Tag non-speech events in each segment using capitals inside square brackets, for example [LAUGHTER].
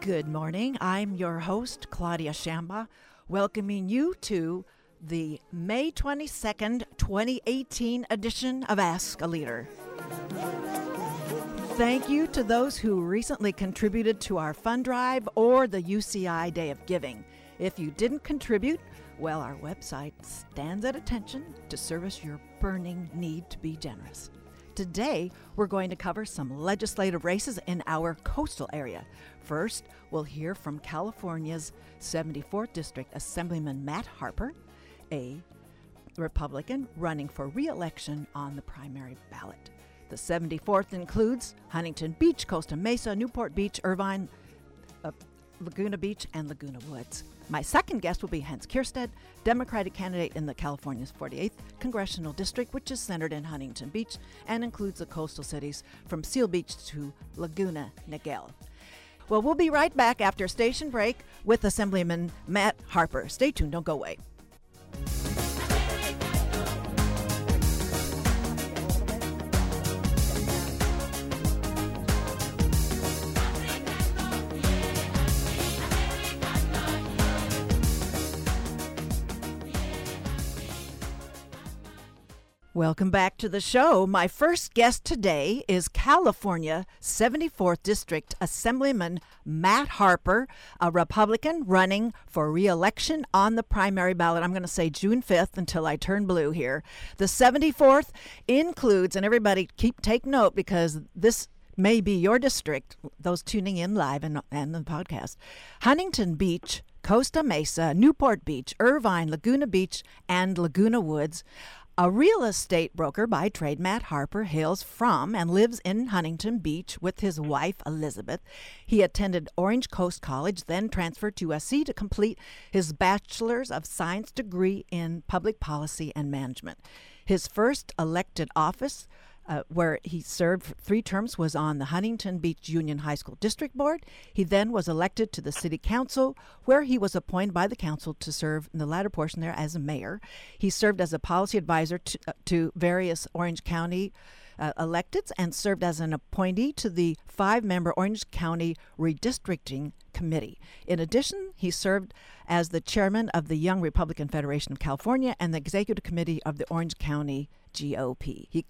Good morning. I'm your host, Claudia Shambaugh, welcoming you to the May 22nd, 2018 edition of Ask a Leader. Thank you to those who recently contributed to our fund drive or the UCI Day of Giving. If you didn't contribute, well, our website stands at attention to service your burning need to be generous. Today, we're going to cover some legislative races in our coastal area. First, we'll hear from California's 74th District Assemblyman Matt Harper, a Republican running for re election on the primary ballot. The 74th includes Huntington Beach, Costa Mesa, Newport Beach, Irvine, Laguna Beach, and Laguna Woods. My second guest will be Hans Keirstead, Democratic candidate in the California's 48th Congressional District, which is centered in Huntington Beach and includes the coastal cities from Seal Beach to Laguna Niguel. Well, we'll be right back after station break with Assemblyman Matt Harper. Stay tuned, don't go away. Welcome back to the show. My first guest today is California 74th District Assemblyman Matt Harper, a Republican running for re-election on the primary ballot. I'm going to say June 5th until I turn blue here. The 74th includes, and everybody keep take note because this may be your district, those tuning in live and, and the podcast, Huntington Beach, Costa Mesa, Newport Beach, Irvine, Laguna Beach, and Laguna Woods. A real estate broker by trade, Matt Harper hails from and lives in Huntington Beach with his wife, Elizabeth. He attended Orange Coast College, then transferred to USC to complete his Bachelor's of Science degree in Public Policy and Management. His first elected office uh, where he served three terms, was on the Huntington Beach Union High School District Board. He then was elected to the City Council, where he was appointed by the council to serve in the latter portion there as a mayor. He served as a policy advisor to, uh, to various Orange County uh, electeds and served as an appointee to the five member Orange County Redistricting Committee. In addition, he served as the chairman of the Young Republican Federation of California and the executive committee of the Orange County GOP. He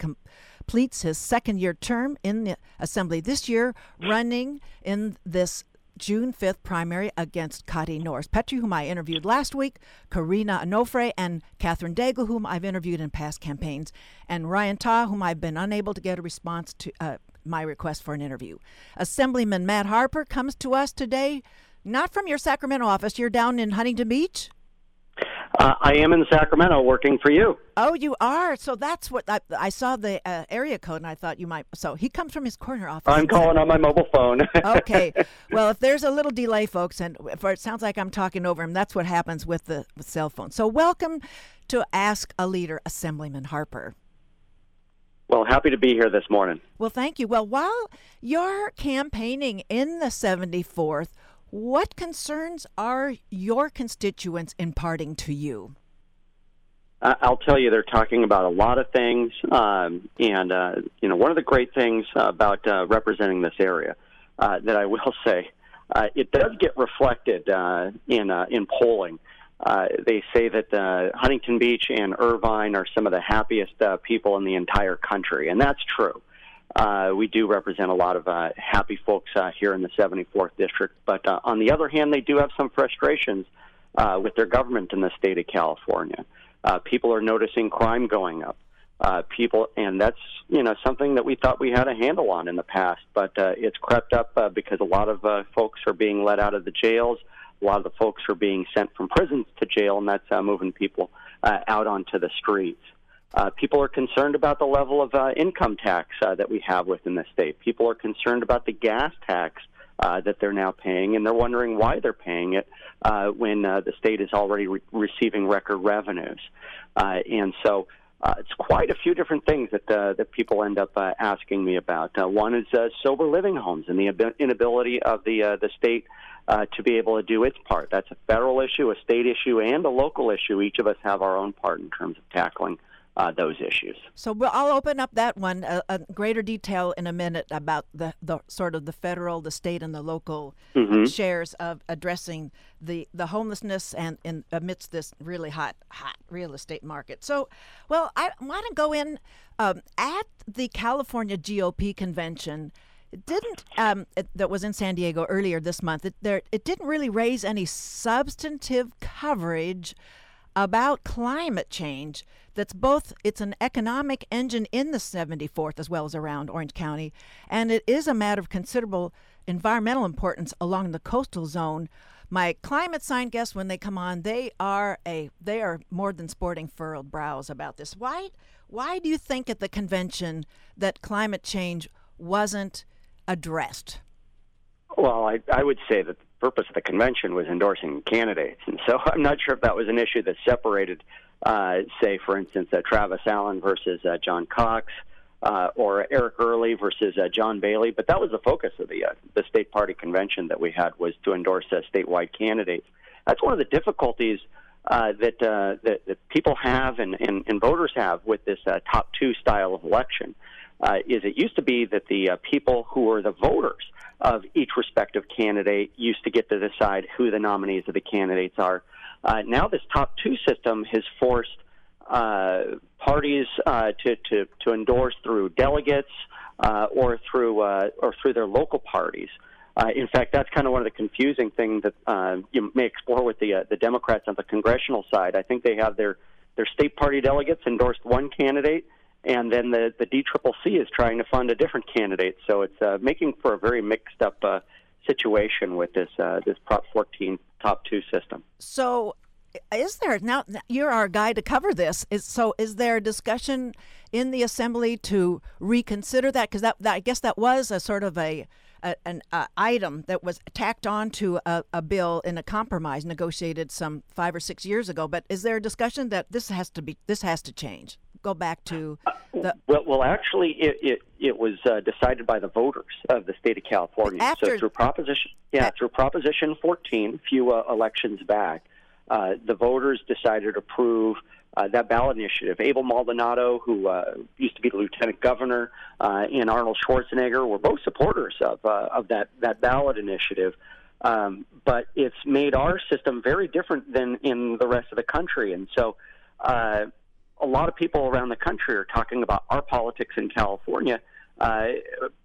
completes his second year term in the assembly this year, running in this June 5th primary against Cottie Norris Petrie, whom I interviewed last week, Karina Onofre, and Katherine Daigle, whom I've interviewed in past campaigns, and Ryan Ta, whom I've been unable to get a response to uh, my request for an interview. Assemblyman Matt Harper comes to us today, not from your Sacramento office. You're down in Huntington Beach? Uh, I am in Sacramento working for you. Oh, you are. So that's what I, I saw the uh, area code, and I thought you might. So he comes from his corner office. I'm calling on my mobile phone. [LAUGHS] okay. Well, if there's a little delay, folks, and if it sounds like I'm talking over him, that's what happens with the with cell phone. So welcome to Ask a Leader, Assemblyman Harper. Well, happy to be here this morning. Well, thank you. Well, while you're campaigning in the 74th, what concerns are your constituents imparting to you? I'll tell you, they're talking about a lot of things, um, and uh, you know, one of the great things about uh, representing this area uh, that I will [LAUGHS] say, uh, it does get reflected uh, in uh, in polling. they say that Huntington Beach and Irvine are some of the happiest people in the entire country, and that's true. Uh, we do represent a lot of uh, happy folks uh, here in the 74th district, but uh, on the other hand, they do have some frustrations uh, with their government in the state of California. Uh, people are noticing crime going up. Uh, people, and that's you know something that we thought we had a handle on in the past, but uh, it's crept up uh, because a lot of uh, folks are being let out of the jails. A lot of the folks are being sent from prisons to jail, and that's uh, moving people uh, out onto the streets. Uh, people are concerned about the level of uh, income tax uh, that we have within the state. People are concerned about the gas tax uh, that they're now paying, and they're wondering why they're paying it uh, when uh, the state is already re- receiving record revenues. Uh, and so uh, it's quite a few different things that uh, that people end up uh, asking me about. Uh, one is uh, sober living homes and the inability of the uh, the state uh, to be able to do its part. That's a federal issue, a state issue, and a local issue. Each of us have our own part in terms of tackling uh, those issues. So we'll, I'll open up that one uh, a greater detail in a minute about the, the sort of the federal, the state, and the local mm-hmm. shares of addressing the, the homelessness and in amidst this really hot hot real estate market. So, well, I want to go in um, at the California GOP convention. It didn't um, it, that was in San Diego earlier this month. It, there, it didn't really raise any substantive coverage about climate change that's both it's an economic engine in the 74th as well as around Orange County and it is a matter of considerable environmental importance along the coastal zone. My climate sign guests when they come on they are a they are more than sporting furrowed brows about this. Why why do you think at the convention that climate change wasn't addressed well i i would say that the purpose of the convention was endorsing candidates. And so [LAUGHS] I'm not sure if that was an issue that separated, uh, say, for instance, uh, Travis Allen versus uh, John Cox. Uh, or Eric Early versus uh, John Bailey, but that was the focus of the uh, the state party convention that we had was to endorse uh, statewide candidates. That's one of the difficulties uh, that, uh, that that people have and, and, and voters have with this uh, top two style of election. Uh, is it used to be that the uh, people who were the voters of each respective candidate used to get to decide who the nominees of the candidates are. Uh, now, this top two system has forced uh, parties uh, to, to, to endorse through delegates uh, or through uh, or through their local parties. Uh, in fact, that's kind of one of the confusing things that uh, you may explore with the uh, the Democrats on the congressional side. I think they have their their state party delegates endorsed one candidate, and then the the DCCC is trying to fund a different candidate. So it's uh, making for a very mixed up uh, situation with this uh, this Prop 14 top two system. So. Is there now? You're our guy to cover this. Is so? Is there a discussion in the assembly to reconsider that? Because that, that, I guess that was a sort of a, a an uh, item that was tacked on to a, a, bill in a compromise negotiated some five or six years ago. But is there a discussion that this has to be this has to change? Go back to the. [LAUGHS] Well, well actually, it, it, it was uh, decided by the voters of the state of California. After, so through Proposition, yeah, through Proposition 14, a few uh, elections back, uh, the voters decided to approve. Uh, that ballot initiative. Abel Maldonado, who uh, used to be the lieutenant governor, uh, and Arnold Schwarzenegger were both supporters of uh, of that that ballot initiative. Um, but it's made our system very different than in the rest of the country, and so uh, a lot of people around the country are talking about our politics in California uh,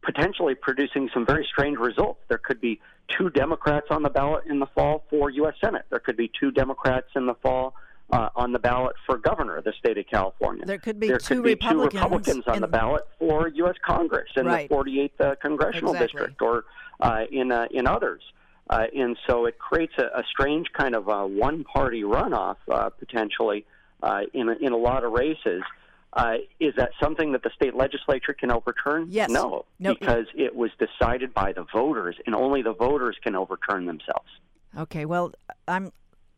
potentially producing some very strange results. There could be two Democrats on the ballot in the fall for U.S. Senate. There could be two Democrats in the fall uh, on the ballot for governor of the state of California. There could be, there two, could be Republicans two Republicans on the ballot for U.S. Congress in right. the 48th uh, congressional exactly. district or uh, in uh, in others. Uh, and so it creates a, a strange kind of uh, one-party runoff potentially uh, in a, in a lot of races. Uh, is that something that the state legislature can overturn? Yes. No, no, because it was decided by the voters, and only the voters can overturn themselves. Okay. Well, I'm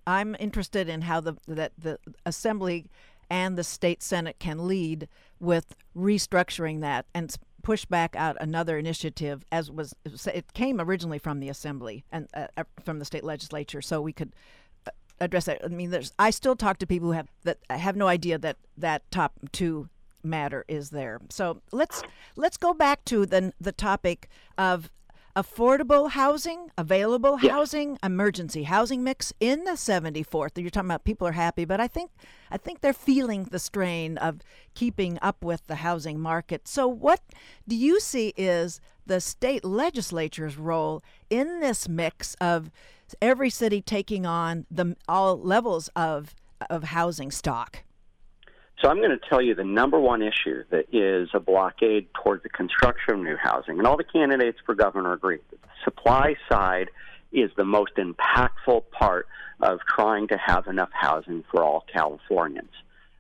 I'm interested in how the that the assembly and the state senate can lead with restructuring that and push back out another initiative as was it came originally from the assembly and uh, uh from the state legislature so we could address that. I mean, there's I still talk to people who have that have no idea that that top two matter is there. So let's let's go back to the the topic of affordable housing, available yes. housing, emergency housing mix in the 74th. You're talking about people are happy, but I think I think they're feeling the strain of keeping up with the housing market. So what do you see is the state legislature's role in this mix of every city taking on the all levels of of housing stock? So I'm going to tell you the number one issue that is a blockade towards the construction of new housing, and all the candidates for governor agree. The supply side is the most impactful part of trying to have enough housing for all Californians.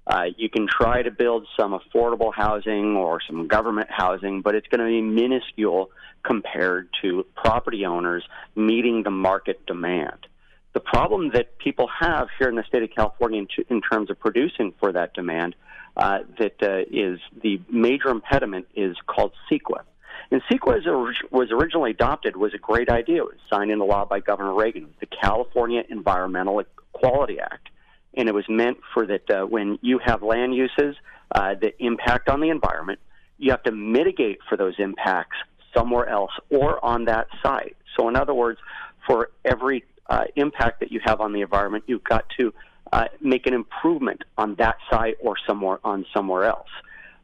Uh, you can try to build some affordable housing or some government housing, but it's going to be minuscule compared to property owners meeting the market demand. The problem that people have here in the state of California in, in terms of producing for that demand uh, that uh, is the major impediment is called CEQA. And CEQA, as was originally adopted, was a great idea. It was signed into law by Governor Reagan, the California Environmental Quality Act. And it was meant for that uh, when you have land uses uh, that impact on the environment, you have to mitigate for those impacts somewhere else or on that site. So, in other words, for every uh, impact that you have on the environment, you've got to uh, make an improvement on that site or somewhere on somewhere else.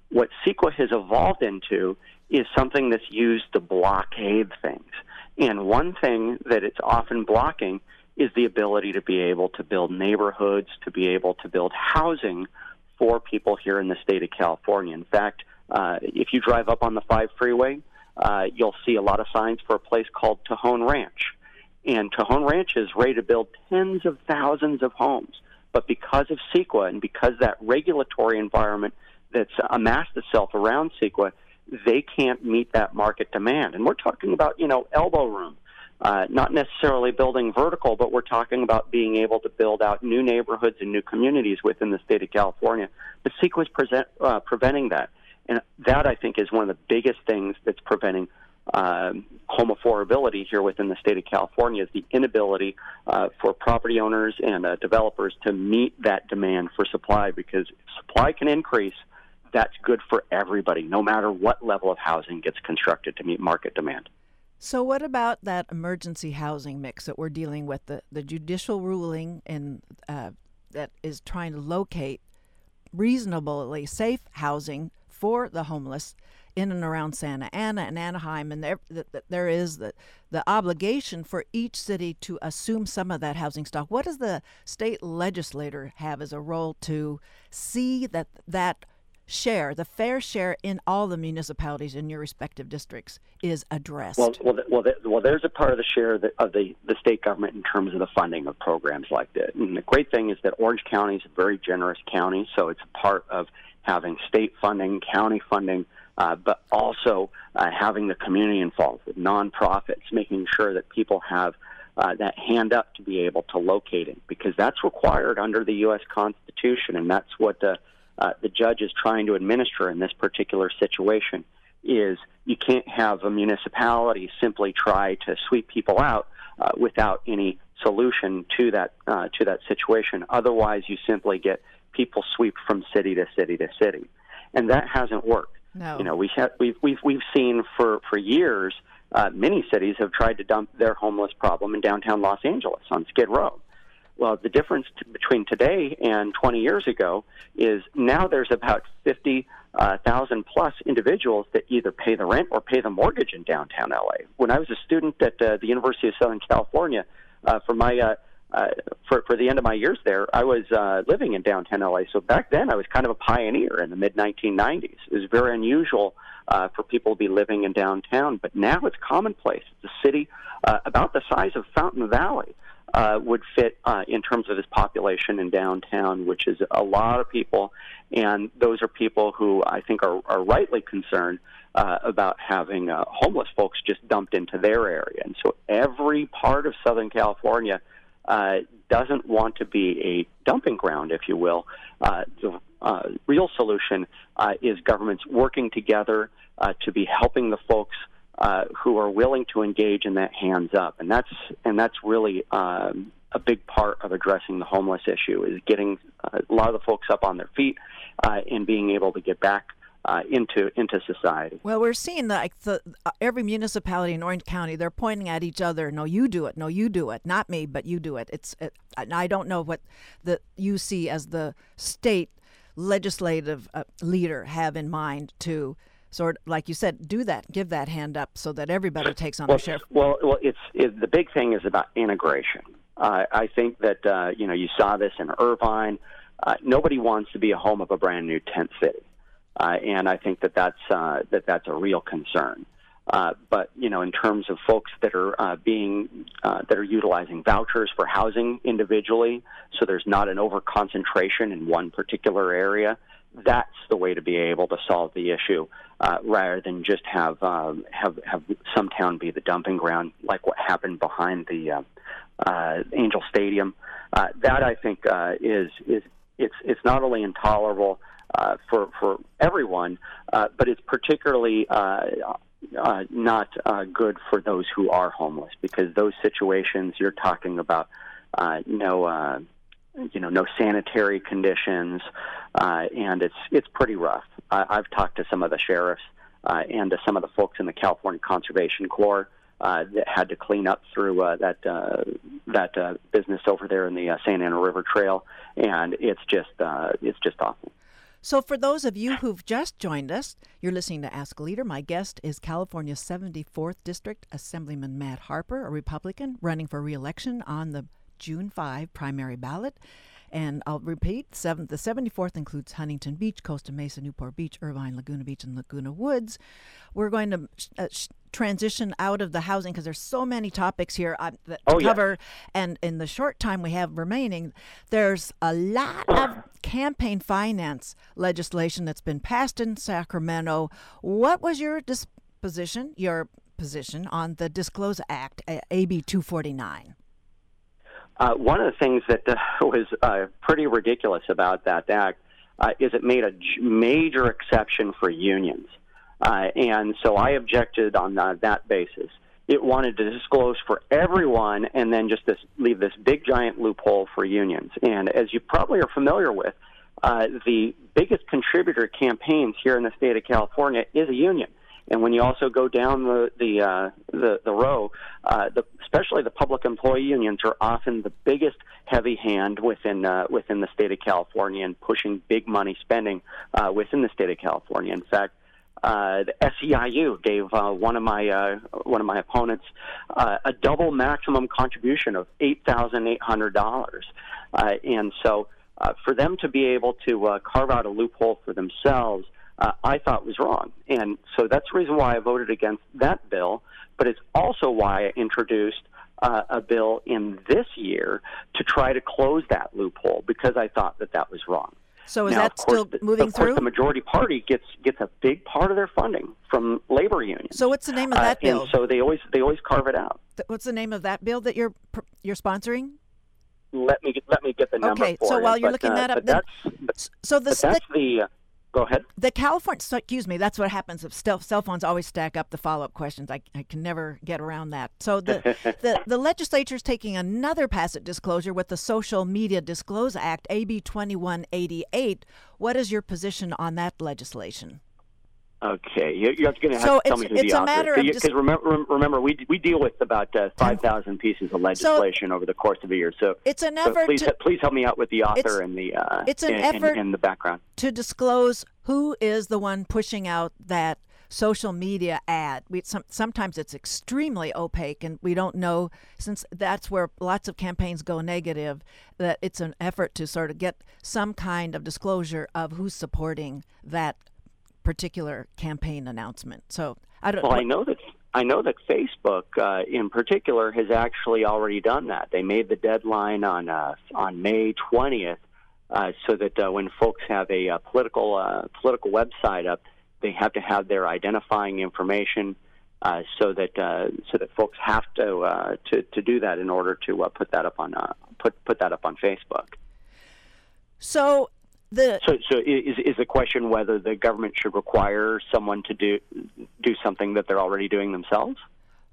What CEQA has evolved into is something that's used to blockade things. And one thing that it's often blocking is the ability to be able to build neighborhoods, to be able to build housing for people here in the state of California. In fact, uh, if you drive up on the 5 freeway, uh, you'll see a lot of signs for a place called Tejon Ranch. And Tejon Ranch is ready to build tens of thousands of homes. But because of CEQA and because that regulatory environment that's amassed itself around CEQA, they can't meet that market demand. And we're talking about, you know, elbow room, uh, not necessarily building vertical, but we're talking about being able to build out new neighborhoods and new communities within the state of California. But CEQA is present, uh, preventing that. And that, I think, is one of the biggest things that's preventing um, home affordability here within the state of California is the inability uh, for property owners and uh, developers to meet that demand for supply because supply can increase, that's good for everybody, no matter what level of housing gets constructed to meet market demand. So, what about that emergency housing mix that we're dealing with? The, the judicial ruling in, uh, that is trying to locate reasonably safe housing for the homeless in and around Santa Ana and Anaheim, and there there is the the obligation for each city to assume some of that housing stock. What does the state legislator have as a role to see that that share, the fair share in all the municipalities in your respective districts, is addressed? Well, well, well, well there's a part of the share of the, of the, the state government in terms of the funding of programs like that. And the great thing is that Orange County is a very generous county, so it's a part of having state funding, county funding, uh, but also uh, having the community involved with nonprofits, making sure that people have uh, that hand up to be able to locate it, because that's required under the U.S. Constitution, and that's what the, uh, the judge is trying to administer in this particular situation. Is you can't have a municipality simply try to sweep people out uh, without any solution to that uh, to that situation. Otherwise, you simply get people sweep from city to city to city, and that hasn't worked. No. You know, we have, we've we've we've seen for for years. Uh, many cities have tried to dump their homeless problem in downtown Los Angeles on Skid Row. Well, the difference t- between today and 20 years ago is now there's about 50,000 uh, plus individuals that either pay the rent or pay the mortgage in downtown LA. When I was a student at uh, the University of Southern California, uh, for my uh, uh, for for the end of my years there, I was uh, living in downtown LA. So back then, I was kind of a pioneer in the mid 1990s. It was very unusual uh, for people to be living in downtown, but now it's commonplace. It's a city uh, about the size of Fountain Valley. Uh, would fit uh, in terms of its population in downtown, which is a lot of people, and those are people who I think are, are rightly concerned uh, about having uh, homeless folks just dumped into their area. And so every part of Southern California uh, doesn't want to be a dumping ground, if you will. Uh, the uh, real solution uh, is governments working together uh, to be helping the folks uh, who are willing to engage in that hands up, and that's and that's really um, a big part of addressing the homeless issue is getting uh, a lot of the folks up on their feet uh, and being able to get back uh, into into society. Well, we're seeing that like the, uh, every municipality in Orange County they're pointing at each other. No, you do it. No, you do it. Not me, but you do it. It's it, I don't know what the you see as the state legislative uh, leader have in mind to sort like you said, do that, give that hand up so that everybody takes on well, their share. Well, well, it's it, the big thing is about integration. Uh, I think that uh, you know you saw this in Irvine. Uh, nobody wants to be a home of a brand new tent city uh, and I think that that's uh, that that's a real concern. Uh, but you know, in terms of folks that are uh, being uh, that are utilizing vouchers for housing individually, so there's not an over concentration in one particular area. That's the way to be able to solve the issue, uh, rather than just have um, have have some town be the dumping ground, like what happened behind the uh, uh, Angel Stadium. Uh, that I think uh, is is it's it's not only intolerable uh, for for everyone, uh, but it's particularly uh, uh, not uh, good for those who are homeless because those situations you're talking about uh, no uh, you know no sanitary conditions uh, and it's it's pretty rough. I, I've talked to some of the sheriffs uh, and to some of the folks in the California Conservation Corps. Uh, that had to clean up through uh, that uh, that uh, business over there in the uh, Santa Ana River Trail, and it's just uh, it's just awful. So, for those of you who've just joined us, you're listening to Ask a Leader. My guest is California's 74th District Assemblyman Matt Harper, a Republican running for reelection on the June 5 primary ballot. And I'll repeat, seven, the 74th includes Huntington Beach, Costa Mesa, Newport Beach, Irvine, Laguna Beach, and Laguna Woods. We're going to uh, transition out of the housing because there's so many topics here uh, that oh, cover. And in the short time we have remaining, there's a lot of [CLEARS THROAT] campaign finance legislation that's been passed in Sacramento. What was your disposition, your position on the Disclose Act, AB 249? Uh, one of the things that uh, [LAUGHS] was uh, pretty ridiculous about that act uh, is it made a major exception for unions. Uh, and so I objected on that, basis. It wanted to disclose for everyone and then just this, leave this big giant loophole for unions. And as you probably are familiar with, uh, the biggest contributor to campaigns here in the state of California is a union. And when you also go down the the uh, the, the row, uh, the, especially the public employee unions are often the biggest heavy hand within uh, within the state of California and pushing big money spending uh, within the state of California. In fact, uh, the SEIU gave uh, one of my uh, one of my opponents uh, a double maximum contribution of eight thousand eight hundred dollars, uh, and so uh, for them to be able to uh, carve out a loophole for themselves uh, I thought was wrong. And so that's the reason why I voted against that bill, but it's also why I introduced uh, a bill in this year to try to close that loophole because I thought that that was wrong. So is now, that still course, moving of course, through? The majority party gets gets a big part of their funding from labor unions. So what's the name of that uh, bill? And so they always they always carve it out. What's the name of that bill that you're you're sponsoring? Let me let me get the number. Okay, so you. while you're but, looking uh, that up, then, so the, but that's the. Go ahead. The California, so, excuse me, that's what happens if cell, cell phones always stack up the follow up questions. I, I can never get around that. So the, [LAUGHS] the, the legislature is taking another passive disclosure with the Social Media Disclose Act, AB 2188. What is your position on that legislation? Okay, you're going to have so to tell me who it's the a author is. of Because remember, remember, we we deal with about uh, five thousand pieces of legislation so over the course of a year. So it's an so effort. please, to, please help me out with the author and the. Uh, it's an and, effort and, and the background to disclose who is the one pushing out that social media ad. We some, sometimes it's extremely opaque, and we don't know since that's where lots of campaigns go negative. That it's an effort to sort of get some kind of disclosure of who's supporting that particular campaign announcement. So I don't. Well, I know that I know that Facebook, uh, in particular, has actually already done that. They made the deadline on uh, on May twentieth, uh, so that uh, when folks have a, a political uh, political website up, they have to have their identifying information. Uh, so that uh, so that folks have to uh, to to do that in order to uh, put that up on uh, put put that up on Facebook. So the so, so is is the question whether the government should require someone to do do something that they're already doing themselves?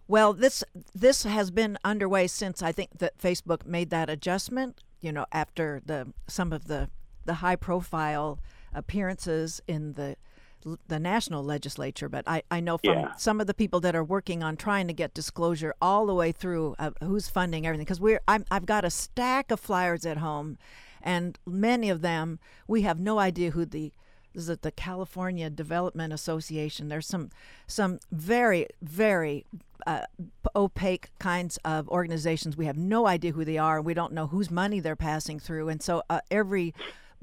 Well, this this has been underway since I think that Facebook made that adjustment. You know, after the some of the the high profile appearances in the the national legislature, but I, I know from Yeah. some of the people that are working on trying to get disclosure all the way through uh, who's funding everything. Because we're I'm, I've got a stack of flyers at home, and many of them we have no idea who the is it the California Development Association. There's some some very very uh, opaque kinds of organizations. We have no idea who they are. We don't know whose money they're passing through, and so uh, every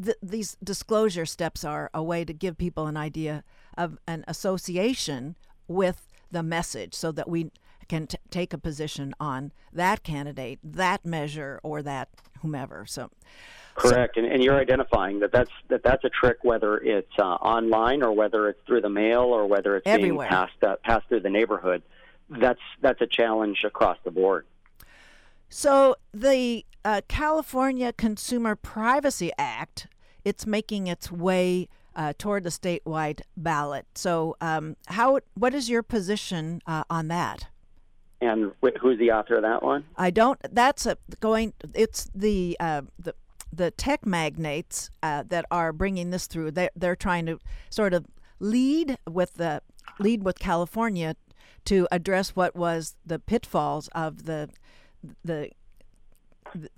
th- these disclosure steps are a way to give people an idea of an association with the message, so that we can t- take a position on that candidate, that measure, or that whomever. So. Correct, and, and you're identifying that that's that that's a trick, whether it's uh, online or whether it's through the mail or whether it's Everywhere. being passed uh, passed through the neighborhood. That's that's a challenge across the board. So the uh, California Consumer Privacy Act, it's making its way uh, toward the statewide ballot. So, um, how what is your position uh, on that? And wh- who's the author of that one? I don't. That's a going. It's the uh, the the tech magnates uh, that are bringing this through. They they're trying to sort of lead with the lead with California to address what was the pitfalls of the the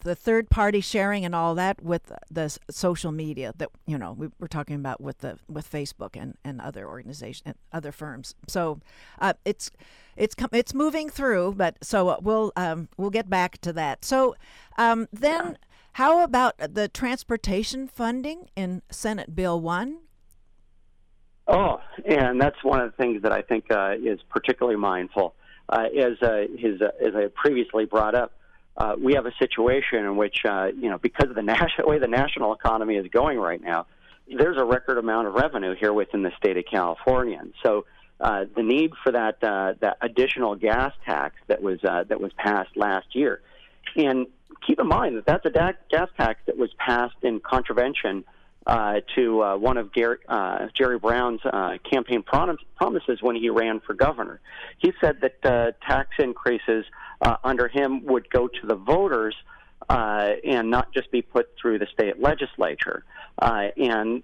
the third party sharing and all that with the social media that you know we were talking about with the with Facebook and, and other organizations and other firms. So uh, it's it's it's moving through, but so we'll um, we'll get back to that. So um, then, how about the transportation funding in Senate Bill One? Oh, and that's one of the things that I think uh, is particularly mindful. Uh, as uh, his, as I previously brought up, uh, we have a situation in which, uh, you know, because of the [LAUGHS] national way the national economy is going right now, there's a record amount of revenue here within the state of California. And so, uh, the need for that uh, that additional gas tax that was uh, that was passed last year, and keep in mind that that's a da- gas tax that was passed in contravention uh, to uh, one of Gary, uh, Jerry Brown's uh, campaign prom- promises when he ran for governor. He said that uh, tax increases uh, under him would go to the voters uh, and not just be put through the state legislature. Uh, and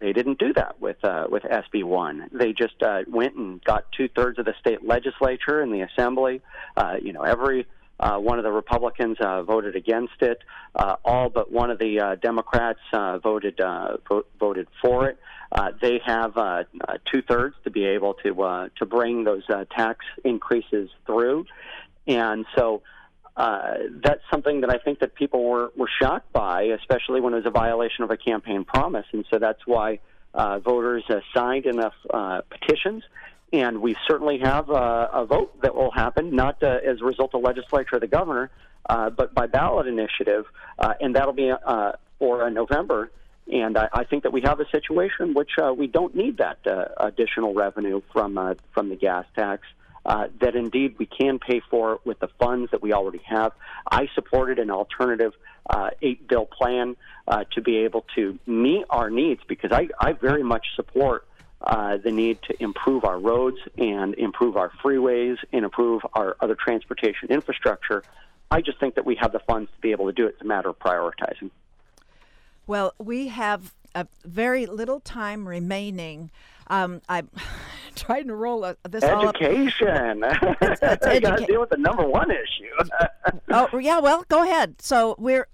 they didn't do that with uh, with SB one. They just uh, went and got two thirds of the state legislature and the assembly. Uh, you know, every uh, one of the Republicans uh, voted against it. Uh, all but one of the uh, Democrats uh, voted uh, vo- voted for it. Uh, they have uh, uh, two thirds to be able to uh, to bring those uh, tax increases through, and so. Uh, that's something that I think that people were, were shocked by, especially when it was a violation of a campaign promise. And so that's why uh, voters uh, signed enough uh, petitions and we certainly have a, a vote that will happen, not uh, as a result of legislature or the governor, uh, but by ballot initiative, uh, and that'll be uh, for uh, November. And I, I think that we have a situation which uh, we don't need that uh, additional revenue from uh, from the gas tax. Uh, that indeed we can pay for with the funds that we already have. I supported an alternative uh, eight bill plan uh, to be able to meet our needs because I, I very much support uh, the need to improve our roads and improve our freeways and improve our other transportation infrastructure. I just think that we have the funds to be able to do it. It's a matter of prioritizing. Well, we have very little time remaining. Um, I'm [LAUGHS] trying to roll a, this education. all up. [LAUGHS] It's, it's [LAUGHS] educa- got to deal with the number one issue. oh yeah, well, go ahead. So we're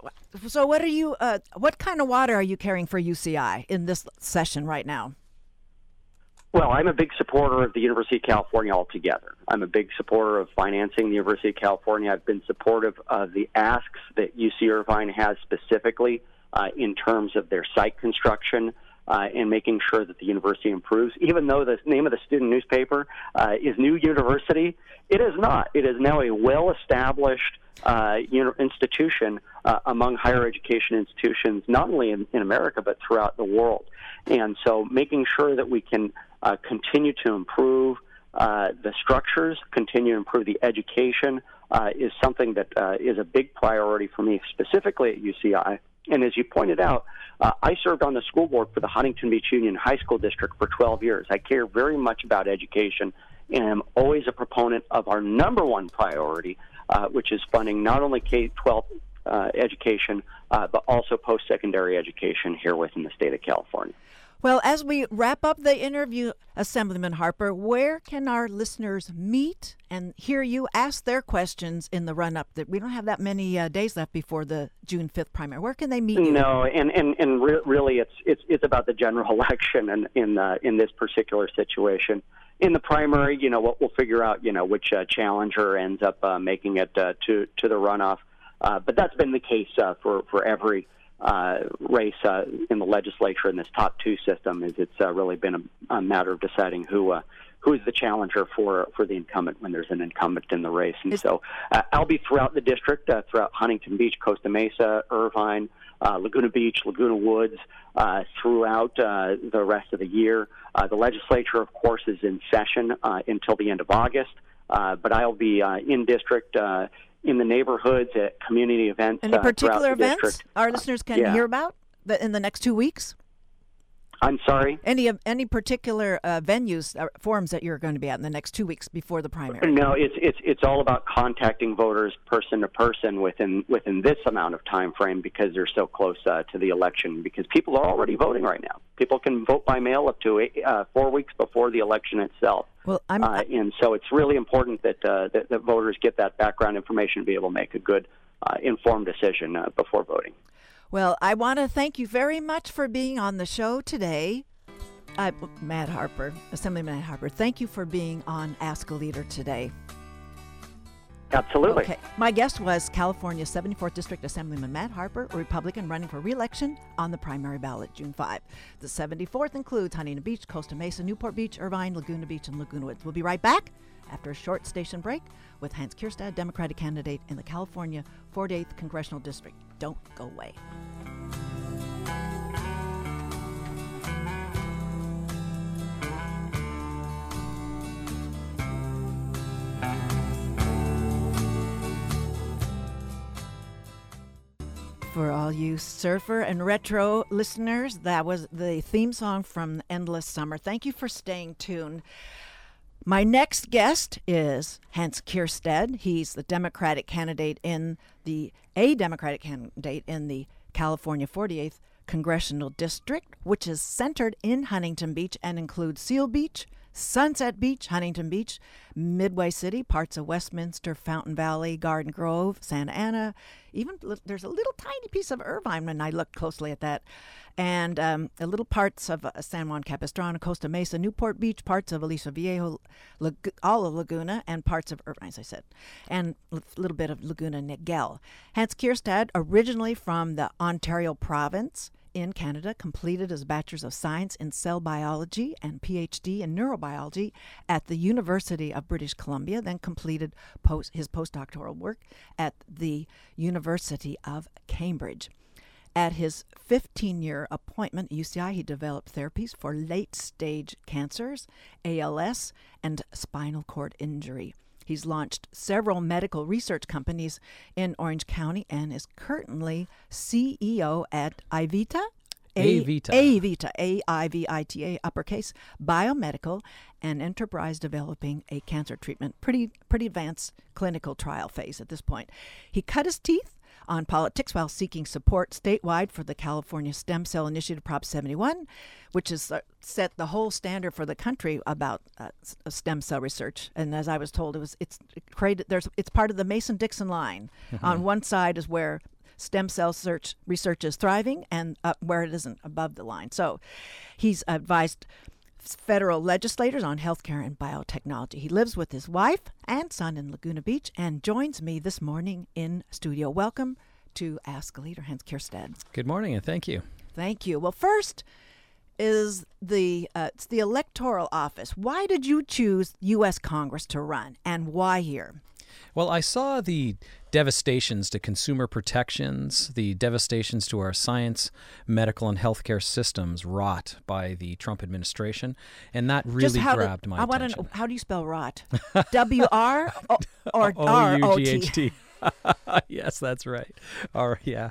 so what are you? Uh, what kind of water are you carrying for UCI in this session right now? Well, I'm a big supporter of the University of California altogether. I'm a big supporter of financing the University of California. I've been supportive of the asks that UC Irvine has specifically uh, in terms of their site construction uh, and making sure that the university improves. Even though the name of the student newspaper uh, is New University, it is not. It is now a well established uh, institution uh, among higher education institutions, not only in, in America, but throughout the world. And so making sure that we can uh, continue to improve uh, the structures, continue to improve the education uh, is something that uh, is a big priority for me, specifically at UCI. And as you pointed out, uh, I served on the school board for the Huntington Beach Union High School District for 12 years. I care very much about education and am always a proponent of our number one priority, uh, which is funding not only K 12 uh, education, uh, but also post secondary education here within the state of California. Well, as we wrap up the interview, Assemblyman Harper, where can our listeners meet and hear you ask their questions in the run up? That we don't have that many uh, days left before the June fifth primary. Where can they meet you? No, and and and re- really, it's it's it's about the general [LAUGHS] election and in uh, in this particular situation. In the primary, you know, we'll, we'll figure out, you know, which uh, challenger ends up uh, making it uh, to to the runoff. Uh, but that's been the case for for every uh, race uh, in the legislature in this top two system is it's uh, really been a, a matter of deciding who uh, who is the challenger for for the incumbent when there's an incumbent in the race. And so uh, I'll be throughout the district, uh, throughout Huntington Beach, Costa Mesa, Irvine, uh, Laguna Beach, Laguna Woods, uh, throughout uh, the rest of the year. Uh, the legislature, of course, is in session uh, until the end of August. Uh, but I'll be uh, in district uh, in the neighborhoods at community events. Any uh, particular events district. our listeners can yeah. hear about in the next two weeks? I'm sorry. Any of any particular uh, venues, uh, forums that you're going to be at in the next two weeks before the primary? No, it's it's it's all about contacting voters person to person within within this amount of time frame because they're so close uh, to the election. Because people are already voting right now. People can vote by mail up to eight, uh, four weeks before the election itself. Well, I'm, uh, and so it's really important that, uh, that that voters get that background information to be able to make a good, uh, informed decision uh, before voting. Well, I want to thank you very much for being on the show today. Uh, Matt Harper, Assemblyman Harper, thank you for being on Ask a Leader today. Absolutely. Okay. My guest was California 74th District Assemblyman Matt Harper, a Republican running for re-election on the primary ballot June 5. The 74th includes Huntington Beach, Costa Mesa, Newport Beach, Irvine, Laguna Beach, and Laguna Woods. We'll be right back after a short station break with Hans Keirstead, Democratic candidate in the California 48th Congressional District. Don't go away. For all you surfer and retro listeners, that was the theme song from Endless Summer. Thank you for staying tuned. My next guest is Hans Keirstead. He's the Democratic candidate in the a Democratic candidate in the California 48th Congressional District, which is centered in Huntington Beach and includes Seal Beach, Sunset Beach, Huntington Beach, Midway City, parts of Westminster, Fountain Valley, Garden Grove, Santa Ana. Even there's a little tiny piece of Irvine when I look closely at that, and um, a little parts of uh, San Juan Capistrano, Costa Mesa, Newport Beach, parts of Aliso Viejo, Lag- all of Laguna, and parts of Irvine, as I said, and a little bit of Laguna Niguel. Hans Keirstead, originally from the Ontario province in Canada, completed his Bachelor's of Science in Cell Biology and PhD in Neurobiology at the University of British Columbia, then completed post, his postdoctoral work at the University of Cambridge. At his 15 year appointment at UCI, he developed therapies for late stage cancers, ALS, and spinal cord injury. He's launched several medical research companies in Orange County and is currently CEO at Ivita. Avita. Avita, A I V I T A, uppercase, biomedical, and enterprise developing a cancer treatment. Pretty, pretty advanced clinical trial phase at this point. He cut his teeth on politics while seeking support statewide for the California Stem Cell Initiative Prop 71, which has uh, set the whole standard for the country about uh, stem cell research. And as I was told, it was it's created. There's it's part of the Mason-Dixon line. Mm-hmm. On one side is where stem cell search research is thriving, and uh, where it isn't above the line. So, he's advised federal legislators on healthcare and biotechnology. He lives with his wife and son in Laguna Beach and joins me this morning in studio. Welcome to Ask a Leader, Hans Keirstead. Good morning, and thank you. Thank you. Well, first is the uh, it's the electoral office. Why did you choose U.S. Congress to run, and why here? Well, I saw the devastations to consumer protections, the devastations to our science, medical, and healthcare systems wrought by the Trump administration, and that really grabbed do, my I attention. I want to know how do you spell rot? W R or [LAUGHS] R O T? [LAUGHS] yes, that's right. Or yeah,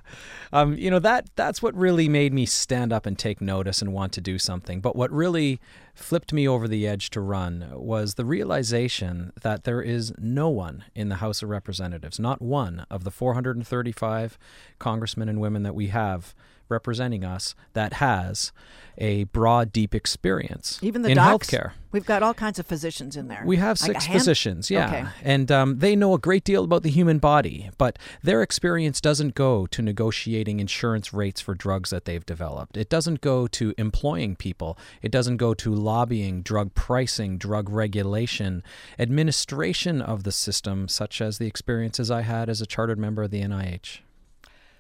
um, you know that that's what really made me stand up and take notice and want to do something. But what really flipped me over the edge to run was the realization that there is no one in the House of Representatives, not one of the 435 congressmen and women that we have representing us that has a broad, deep experience even the in docs, healthcare. We've got all kinds of physicians in there. We have six hand- physicians, yeah, okay. and um, they know a great deal about the human body, but their experience doesn't go to negotiating insurance rates for drugs that they've developed. It doesn't go to employing people. It doesn't go to lobbying, drug pricing, drug regulation, administration of the system, such as the experiences I had as a chartered member of the NIH.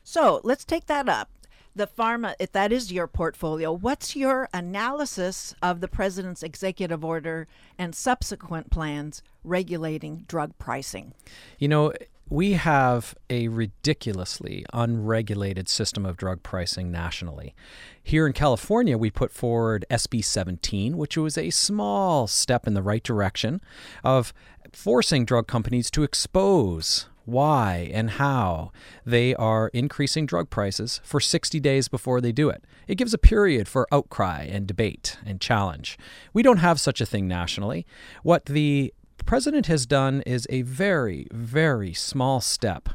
So let's take that up the pharma, if that is your portfolio, what's your analysis of the president's executive order and subsequent plans regulating drug pricing? You know, we have a ridiculously unregulated system of drug pricing nationally. Here in California, we put forward SB 17, which was a small step in the right direction of forcing drug companies to expose why and how they are increasing drug prices for 60 days before they do it. It gives a period for outcry and debate and challenge. We don't have such a thing nationally. What the president has done is a very, very small step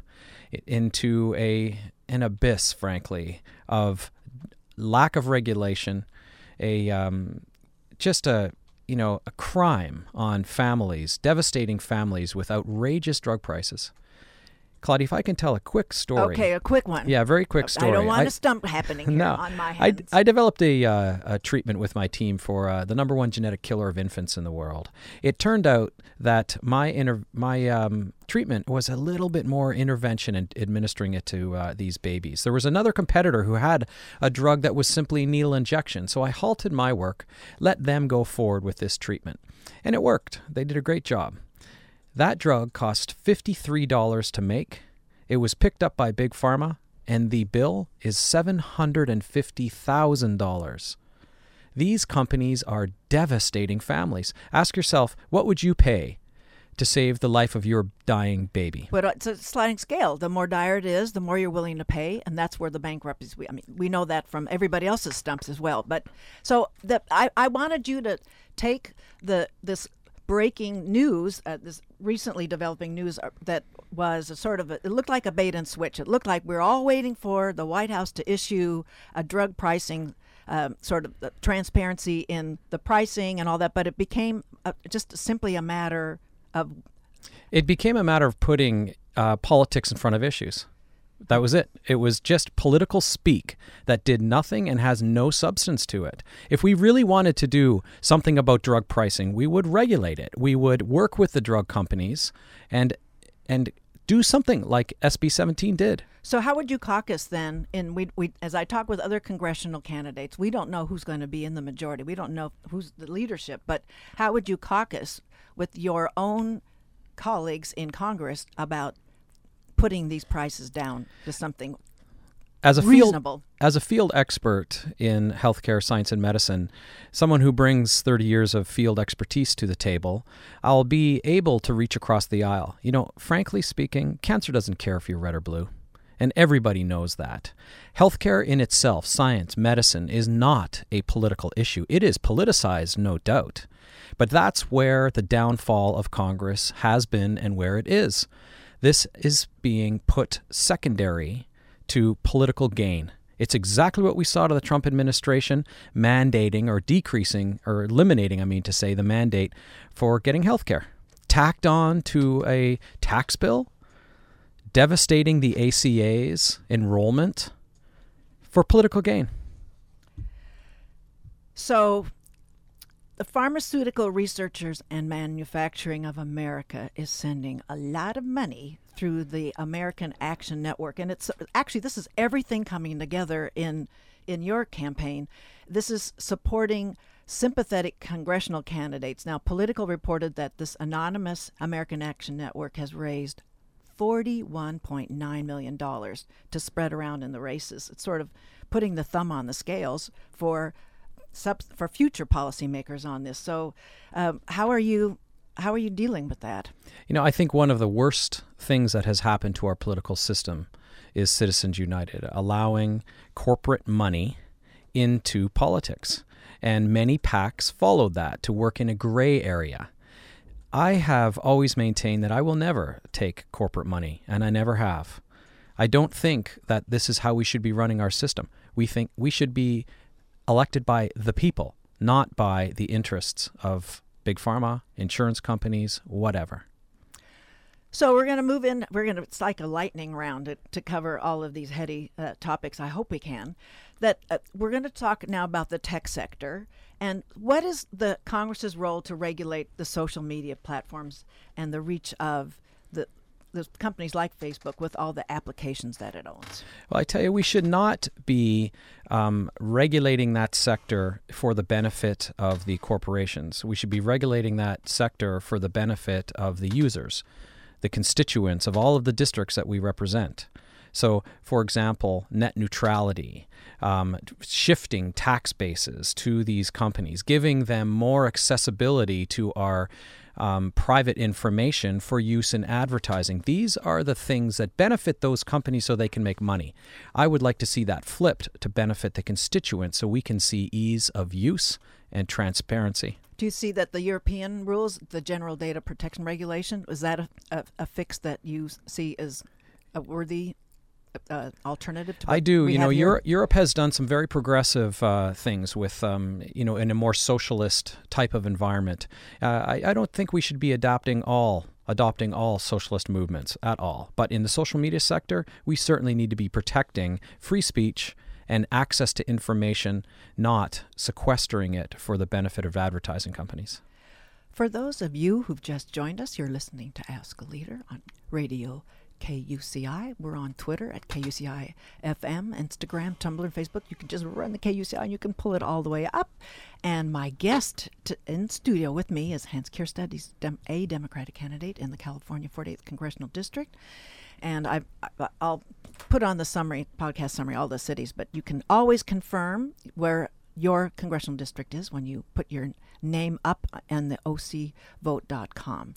into a an abyss, frankly, of lack of regulation, a um, just a you know a crime on families, devastating families with outrageous drug prices. Claudia, if I can tell a quick story. Okay, a quick one. Yeah, very quick story. I don't want I, a stump happening [LAUGHS] here no, on my hands. I, I developed a, uh, a treatment with my team for uh, the number one genetic killer of infants in the world. It turned out that my inter- my um, treatment was a little bit more intervention in administering it to uh, these babies. There was another competitor who had a drug that was simply needle injection, so I halted my work, let them go forward with this treatment. And it worked. They did a great job. That drug cost $53 to make. It was picked up by Big Pharma, and the bill is $750,000. These companies are devastating families. Ask yourself, what would you pay to save the life of your dying baby? But uh, it's a sliding scale. The more dire it is, the more you're willing to pay, and that's where the bankruptcies. We, I mean, we know that from everybody else's stumps as well. But so the, I, I wanted you to take the this breaking news, uh, this recently developing news uh, that was a sort of a, it looked like a bait and switch. It looked like we are all waiting for the White House to issue a drug pricing. Um, sort of transparency in the pricing and all that, but it became a, just simply a matter of. It became a matter of putting uh, politics in front of issues. That was it. It was just political speak that did nothing and has no substance to it. If we really wanted to do something about drug pricing, we would regulate it. We would work with the drug companies and and do something like SB 17 did. So how would you caucus then? In we, we as I talk with other congressional candidates, we don't know who's going to be in the majority. We don't know who's the leadership, but how would you caucus with your own colleagues in Congress about putting these prices down to something as a reasonable. field as a field expert in healthcare science and medicine someone who brings 30 years of field expertise to the table i'll be able to reach across the aisle. You know frankly speaking cancer doesn't care if you're red or blue and everybody knows that. Healthcare in itself science medicine is not a political issue. It is politicized no doubt. But that's where the downfall of congress has been and where it is this is being put secondary to political gain. It's exactly what we saw to the Trump administration mandating or decreasing or eliminating, I mean to say, the mandate for getting health care. Tacked on to a tax bill, devastating the ACA's enrollment for political gain. So the Pharmaceutical Researchers and Manufacturing of America is sending a lot of money through the American Action Network, and it's actually this is everything coming together in in your campaign. This is supporting sympathetic congressional candidates. Now, Politico reported that this anonymous American Action Network has raised $41.9 million to spread around in the races. It's sort of putting the thumb on the scales for sub- for future policymakers on this. So, um, how are you? How are you dealing with that? You know, I think one of the worst things that has happened to our political system is Citizens United, allowing corporate money into politics. And many PACs followed that to work in a gray area. I have always maintained that I will never take corporate money, and I never have. I don't think that this is how we should be running our system. We think we should be elected by the people, not by the interests of big pharma, insurance companies, whatever. So we're going to move in. We're going to. It's like a lightning round to, to cover all of these heady uh, topics. I hope we can. That uh, we're going to talk now about the tech sector and what is the Congress's role to regulate the social media platforms and the reach of the the companies like Facebook with all the applications that it owns? Well, I tell you, we should not be um, regulating that sector for the benefit of the corporations. We should be regulating that sector for the benefit of the users, the constituents of all of the districts that we represent. So, for example, net neutrality, um, shifting tax bases to these companies, giving them more accessibility to our um, private information for use in advertising. These are the things that benefit those companies so they can make money. I would like to see that flipped to benefit the constituents so we can see ease of use and transparency. Do you see that the European rules, the General Data Protection Regulation, is that a, a, a fix that you see as a worthy uh, alternative to I do. you know, Europe, Europe has done some very progressive uh, things with, um, you know, in a more socialist type of environment. Uh, I, I don't think we should be adopting all adopting all socialist movements at all. But in the social media sector, we certainly need to be protecting free speech and access to information, not sequestering it for the benefit of advertising companies. For those of you who've just joined us, you're listening to Ask a Leader on Radio KUCI. We're on Twitter at KUCI FM, Instagram, Tumblr, and Facebook. You can just run the KUCI and you can pull it all the way up. And my guest to, in studio with me is Hans Keirstead. He's dem- a Democratic candidate in the California 48th Congressional District. And I, I'll put on the summary, podcast summary, all the cities, but you can always confirm where your congressional district is when you put your name up on the ocvote.com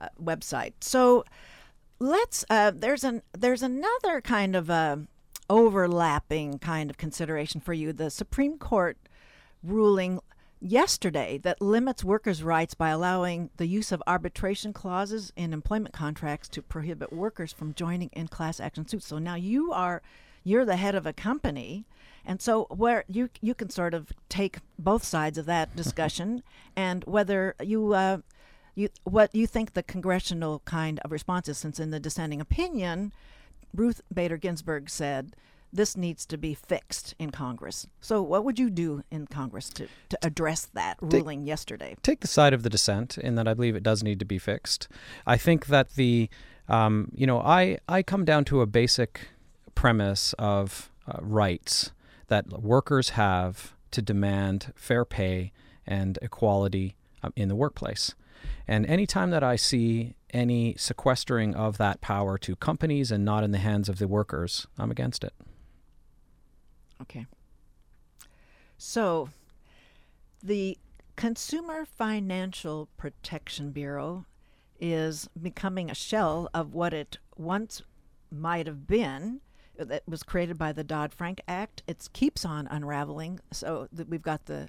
uh, website. So, let's uh, there's an there's another kind of a overlapping kind of consideration for you. The Supreme Court ruling yesterday that limits workers' rights by allowing the use of arbitration clauses in employment contracts to prohibit workers from joining in class action suits. So now you are you're the head of a company and so where you you can sort of take both sides of that [LAUGHS] discussion and whether you uh, you what you think the congressional kind of response is, since in the dissenting opinion, Ruth Bader Ginsburg said this needs to be fixed in Congress. So, what would you do in Congress to, to address that ruling take, yesterday? Take the side of the dissent in that I believe it does need to be fixed. I think that the, um, you know, I, I come down to a basic premise of uh, rights that workers have to demand fair pay and equality um, in the workplace. And anytime that I see any sequestering of that power to companies and not in the hands of the workers, I'm against it. Okay. So, the Consumer Financial Protection Bureau is becoming a shell of what it once might have been. That was created by the Dodd Frank Act. It keeps on unraveling. So, that we've got the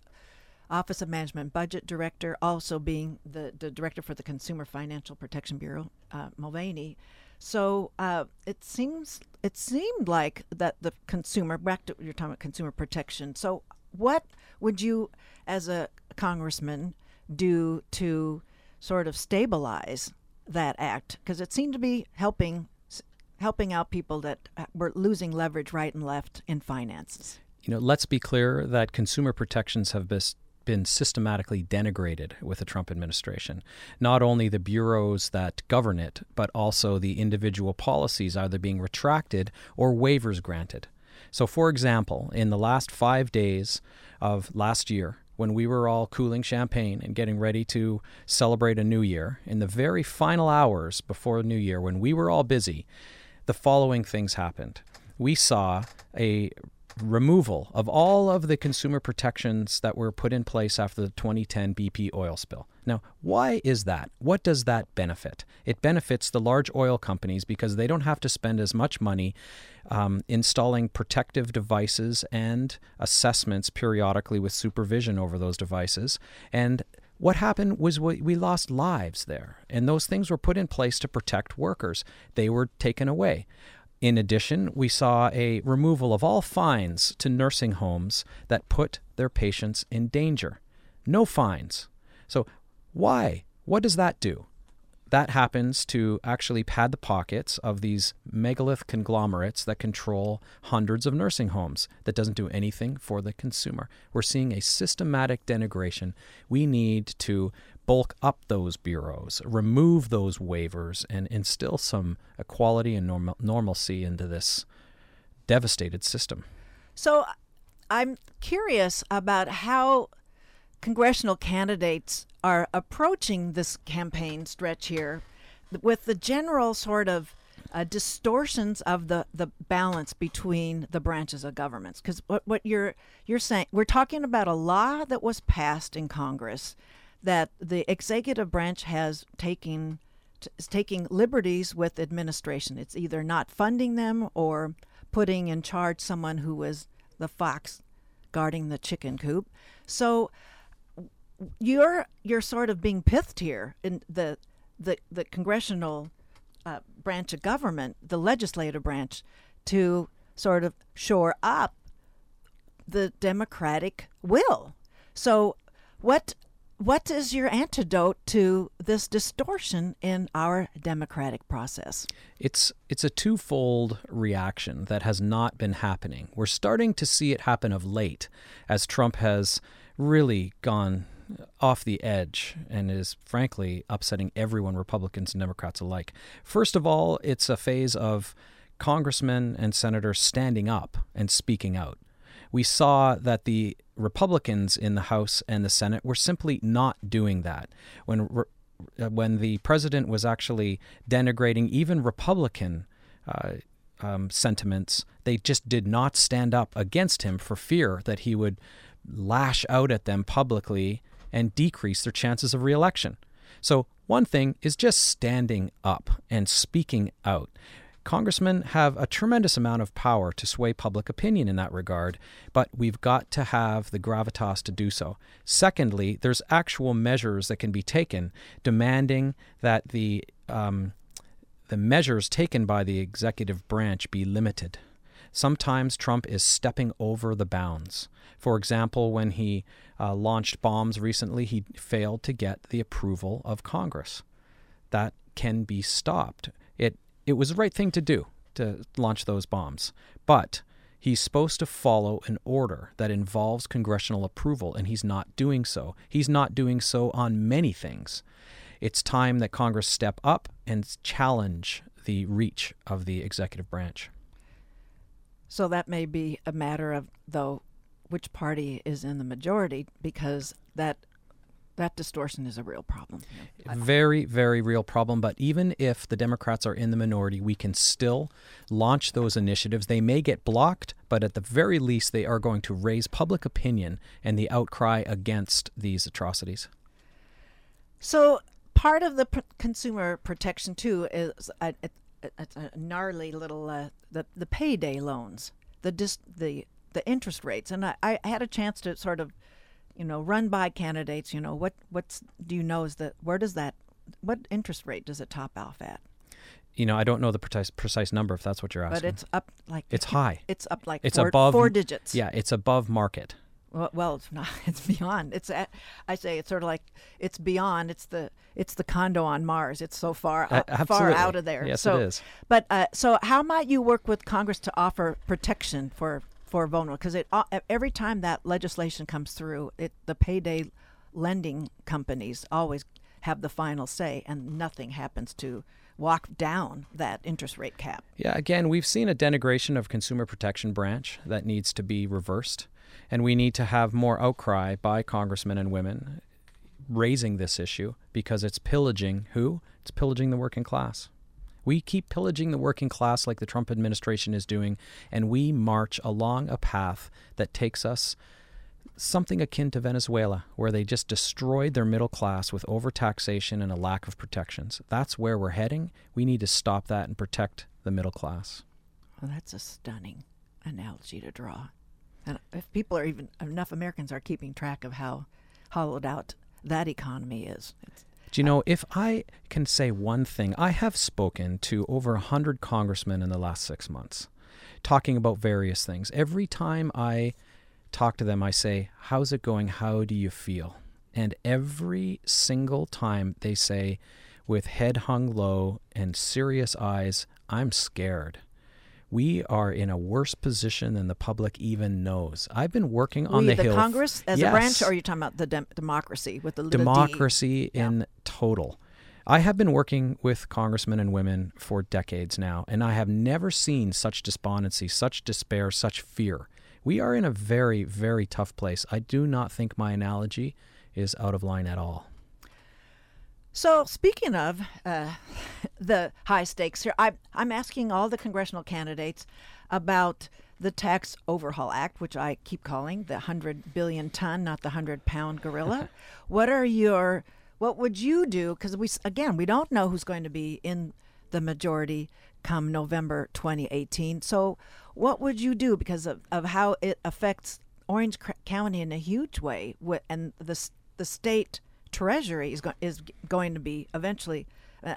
Office of Management Budget Director, also being the, the director for the Consumer Financial Protection Bureau, uh, Mulvaney. So uh, it seems it seemed like that the consumer back to you're talking consumer protection. So what would you, as a congressman, do to sort of stabilize that act? Because it seemed to be helping helping out people that uh, were losing leverage right and left in finances. You know, let's be clear that consumer protections have been been systematically denigrated with the Trump administration. Not only the bureaus that govern it, but also the individual policies either being retracted or waivers granted. So, for example, in the last five days of last year, when we were all cooling champagne and getting ready to celebrate a new year, in the very final hours before New Year, when we were all busy, the following things happened. We saw a removal of all of the consumer protections that were put in place after the 2010 BP oil spill. Now, why is that? What does that benefit? It benefits the large oil companies because they don't have to spend as much money um, installing protective devices and assessments periodically with supervision over those devices. And what happened was we, we lost lives there, and those things were put in place to protect workers. They were taken away. In addition, we saw a removal of all fines to nursing homes that put their patients in danger. No fines. So, why? What does that do? That happens to actually pad the pockets of these megalith conglomerates that control hundreds of nursing homes. That doesn't do anything for the consumer. We're seeing a systematic denigration. We need to bulk up those bureaus, remove those waivers, and instill some equality and normal, normalcy into this devastated system. So I'm curious about how congressional candidates are approaching this campaign stretch here with the general sort of uh, distortions of the, the balance between the branches of governments. Because what, what you're you're saying, we're talking about a law that was passed in Congress that the executive branch has taken is taking liberties with administration. It's either not funding them or putting in charge someone who was the fox guarding the chicken coop. So you're you're sort of being pithed here in the the the congressional uh, branch of government, the legislative branch, to sort of shore up the democratic will. So what what is your antidote to this distortion in our democratic process? It's it's a twofold reaction that has not been happening. We're starting to see it happen of late as Trump has really gone off the edge and is frankly upsetting everyone, Republicans and Democrats alike. First of all, it's a phase of congressmen and senators standing up and speaking out we saw that the Republicans in the House and the Senate were simply not doing that. When uh, when the president was actually denigrating even Republican uh, um, sentiments, they just did not stand up against him for fear that he would lash out at them publicly and decrease their chances of reelection. So, one thing is just standing up and speaking out. Congressmen have a tremendous amount of power to sway public opinion in that regard, but we've got to have the gravitas to do so. Secondly, there's actual measures that can be taken demanding that the um, the measures taken by the executive branch be limited. Sometimes Trump is stepping over the bounds. For example, when he uh, launched bombs recently, he failed to get the approval of Congress. That can be stopped. It it was the right thing to do to launch those bombs. But he's supposed to follow an order that involves congressional approval, and he's not doing so. He's not doing so on many things. It's time that Congress step up and challenge the reach of the executive branch. So that may be a matter of, though, which party is in the majority, because that that distortion is a real problem. Very, very real problem. But even if the Democrats are in the minority, we can still launch those initiatives. They may get blocked, but at the very least, they are going to raise public opinion and the outcry against these atrocities. So, part of the p- consumer protection, too, is a, a, a, a gnarly little uh, the, the payday loans, the, dis- the, the interest rates. And I, I had a chance to sort of you know, run by candidates, you know, what what's do you know is that where does that what interest rate does it top off at? You know, I don't know the precise precise number if that's what you're asking. But it's up like it's high. It's up like it's four, above four digits. Yeah, it's above market. Well, well, it's not. [LAUGHS] It's beyond. It's at, I say it's sort of like it's beyond. It's the it's the condo on Mars. It's so far uh, far out of there. Yes, so, it is. But uh, so, how might you work with Congress to offer protection for for vulnerable because it uh, every time that legislation comes through, it the payday lending companies always have the final say, and nothing happens to walk down that interest rate cap. Yeah, again, we've seen a denigration of consumer protection branch that needs to be reversed, and we need to have more outcry by congressmen and women raising this issue because it's pillaging who? It's pillaging the working class. We keep pillaging the working class like the Trump administration is doing, and we march along a path that takes us something akin to Venezuela, where they just destroyed their middle class with overtaxation and a lack of protections. That's where we're heading. We need to stop that and protect the middle class. Well, that's a stunning analogy to draw. And if people are even enough Americans are keeping track of how hollowed out that economy is, it's, do you know, if I can say one thing, I have spoken to over a 100 congressmen in the last six months talking about various things. Every time I talk to them, I say, How's it going? How do you feel? And every single time they say, with head hung low and serious eyes, I'm scared we are in a worse position than the public even knows. I've been working on we, the, the Hill. Congress as yes. a branch, or are you talking about the dem- democracy with the little democracy the in yeah. total? I have been working with congressmen and women for decades now, and I have never seen such despondency, such despair, such fear. We are in a very, very tough place. I do not think my analogy is out of line at all. So, speaking of uh, [LAUGHS] the high stakes here, I, I'm asking all the congressional candidates about the Tax Overhaul Act, which I keep calling the 100 billion ton, not the 100 pound gorilla. [LAUGHS] what are your, what would you do? Because we, again, we don't know who's going to be in the majority come November 2018. So, what would you do because of, of how it affects Orange County in a huge way? And the, the state treasury is, go- is going to be eventually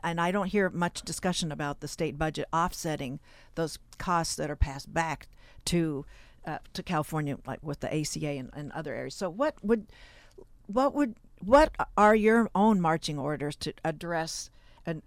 and I don't hear much discussion about the state budget offsetting those costs that are passed back to uh, to California, like with the ACA and, and, other areas. So, what would what would what are your own marching orders to address and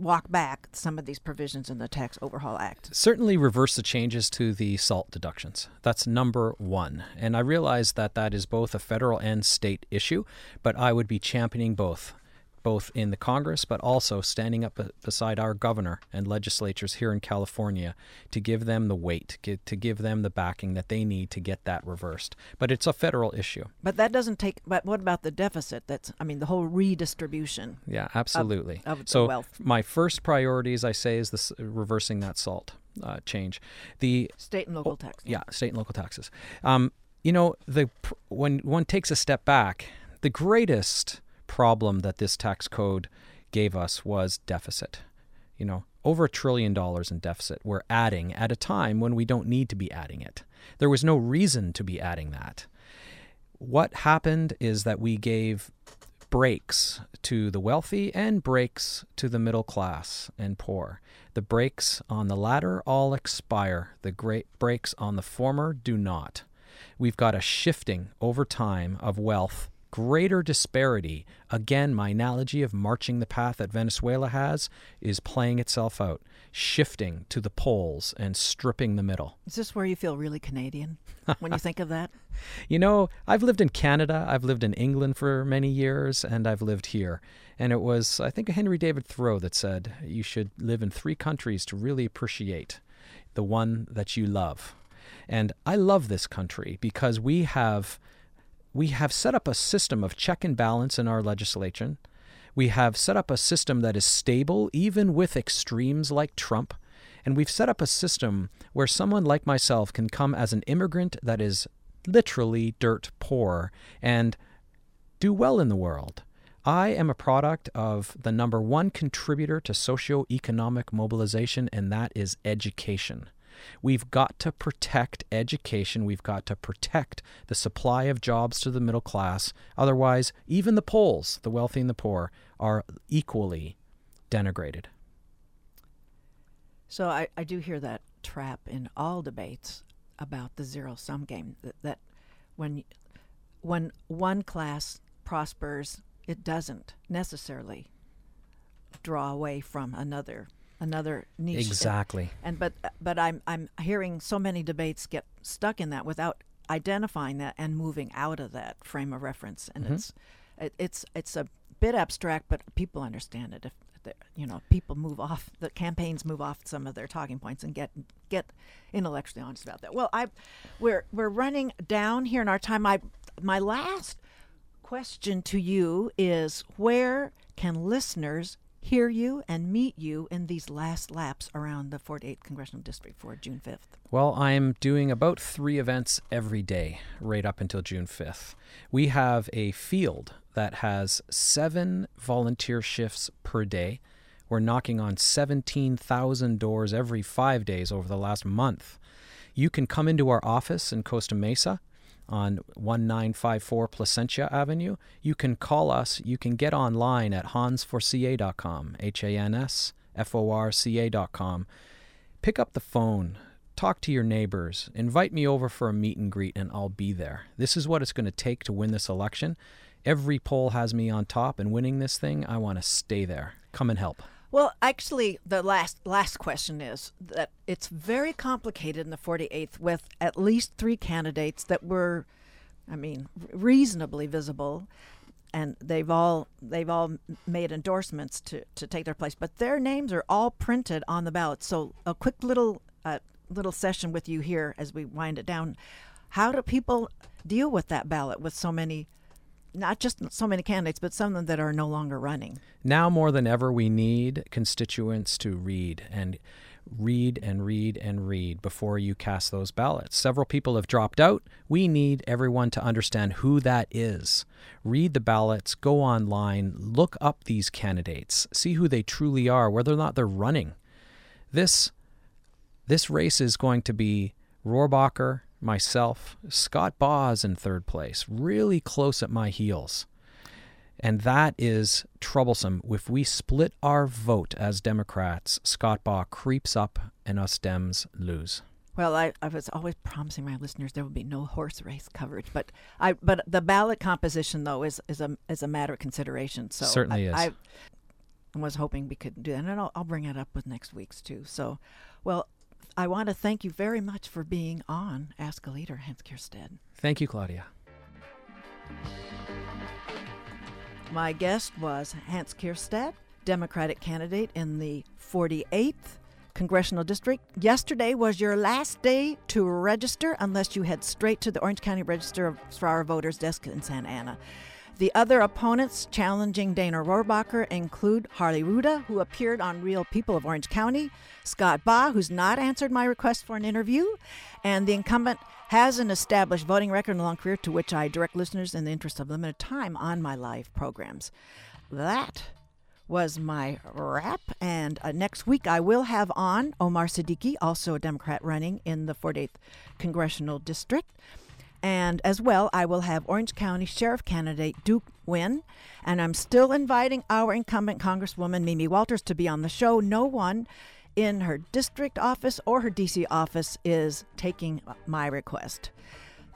walk back some of these provisions in the Tax Overhaul Act? Certainly reverse the changes to the SALT deductions. That's number one. And I realize that that is both a federal and state issue, but I would be championing both both in the Congress, but also standing up beside our governor and legislatures here in California to give them the weight, to give them the backing that they need to get that reversed. But it's a federal issue. But that doesn't take. But what about the deficit? That's, I mean, the whole redistribution. Yeah, absolutely. Of, of so wealth. my first priority, as I say, is this reversing that salt uh, change. The state and local oh, taxes. Yeah, state and local taxes. Um, you know, the when one takes a step back, the greatest problem that this tax code gave us was deficit. You know, over a trillion dollars in deficit we're adding at a time when we don't need to be adding it. There was no reason to be adding that. What happened is that we gave breaks to the wealthy and breaks to the middle class and poor. The breaks on the latter all expire, the great breaks on the former do not. We've got a shifting over time of wealth greater disparity. Again, my analogy of marching the path that Venezuela has is playing itself out, shifting to the poles and stripping the middle. Is this where you feel really Canadian when you think of that? [LAUGHS] You know, I've lived in Canada, I've lived in England for many years, and I've lived here. And it was, I think, Henry David Thoreau that said you should live in three countries to really appreciate the one that you love. And I love this country because we have we have set up a system of check and balance in our legislation. We have set up a system that is stable, even with extremes like Trump. And we've set up a system where someone like myself can come as an immigrant that is literally dirt poor and do well in the world. I am a product of the number one contributor to socio-economic mobilization, and that is education. We've got to protect education. We've got to protect the supply of jobs to the middle class. Otherwise, even the poles, the wealthy and the poor, are equally denigrated. So I, I do hear that trap in all debates about the zero sum game that, that when when one class prospers, it doesn't necessarily draw away from another another niche. Exactly. And but but I'm I'm hearing so many debates get stuck in that without identifying that and moving out of that frame of reference. And mm-hmm. it's it, it's it's a bit abstract, but people understand it. If you know people move off the campaigns move off some of their talking points and get get intellectually honest about that. Well, I we're we're running down here in our time. I my last question to you is where can listeners hear you and meet you in these last laps around the 48th Congressional District for June 5th? Well, I'm doing about three events every day right up until June 5th. We have a field that has seven volunteer shifts per day. We're knocking on 17,000 doors every five days over the last month. You can come into our office in Costa Mesa on 1954 Placentia Avenue. You can call us. You can get online at hansforca.com, H A N S F O R C A.com. Pick up the phone, talk to your neighbors, invite me over for a meet and greet, and I'll be there. This is what it's going to take to win this election. Every poll has me on top, and winning this thing, I want to stay there. Come and help. Well, actually, the last last question is that it's very complicated in the 48th with at least three candidates that were, I mean, reasonably visible, and they've all they've all made endorsements to to take their place, but their names are all printed on the ballot. So a quick little uh, little session with you here as we wind it down. How do people deal with that ballot with so many not just so many candidates, but some of them that are no longer running. Now more than ever, we need constituents to read and read and read and read before you cast those ballots. Several people have dropped out. We need everyone to understand who that is. Read the ballots, go online, look up these candidates, see who they truly are, whether or not they're running. This this race is going to be Rohrabacher, myself, Scott Baugh in third place, really close at my heels. And that is troublesome. If we split our vote as Democrats, Scott Baugh creeps up and us Dems lose. Well, I, I was always promising my listeners there would be no horse race coverage, but I but the ballot composition though is is a is a matter of consideration. So certainly I, is. I was hoping we could do that, and I'll, I'll bring it up with next week's too. So, well, I want to thank you very much for being on Ask a Leader, Hans Keirstead. Thank you, Claudia. My guest was Hans Keirstead, Democratic candidate in the 48th Congressional District. Yesterday was your last day to register unless you head straight to the Orange County Register for our voters desk in Santa Ana. The other opponents challenging Dana Rohrabacher include Harley Rouda, who appeared on Real People of Orange County, Scott Baugh, who's not answered my request for an interview, and the incumbent has an established voting record and long career to which I direct listeners in the interest of limited time on my live programs. That was my wrap. And uh, next week, I will have on Omar Siddiqui, also a Democrat running in the 48th Congressional District. And as well, I will have Orange County Sheriff candidate Duke Nguyen. And I'm still inviting our incumbent Congresswoman Mimi Walters to be on the show. No one in her district office or her DC office is taking my request.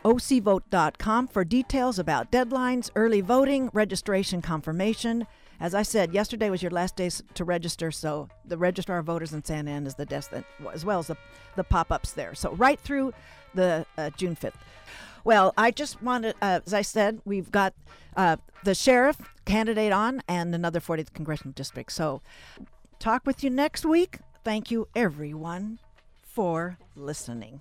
OCVote.com for details about deadlines, early voting, registration confirmation. As I said, yesterday was your last day to register, so the registrar of voters in Santa Ana is the desk that, as well as the, the pop ups there. So right through the uh, June 5th. Well, I just wanted, uh, as I said, we've got uh, the sheriff candidate on and another 40th congressional district. So, talk with you next week. Thank you, everyone, for listening.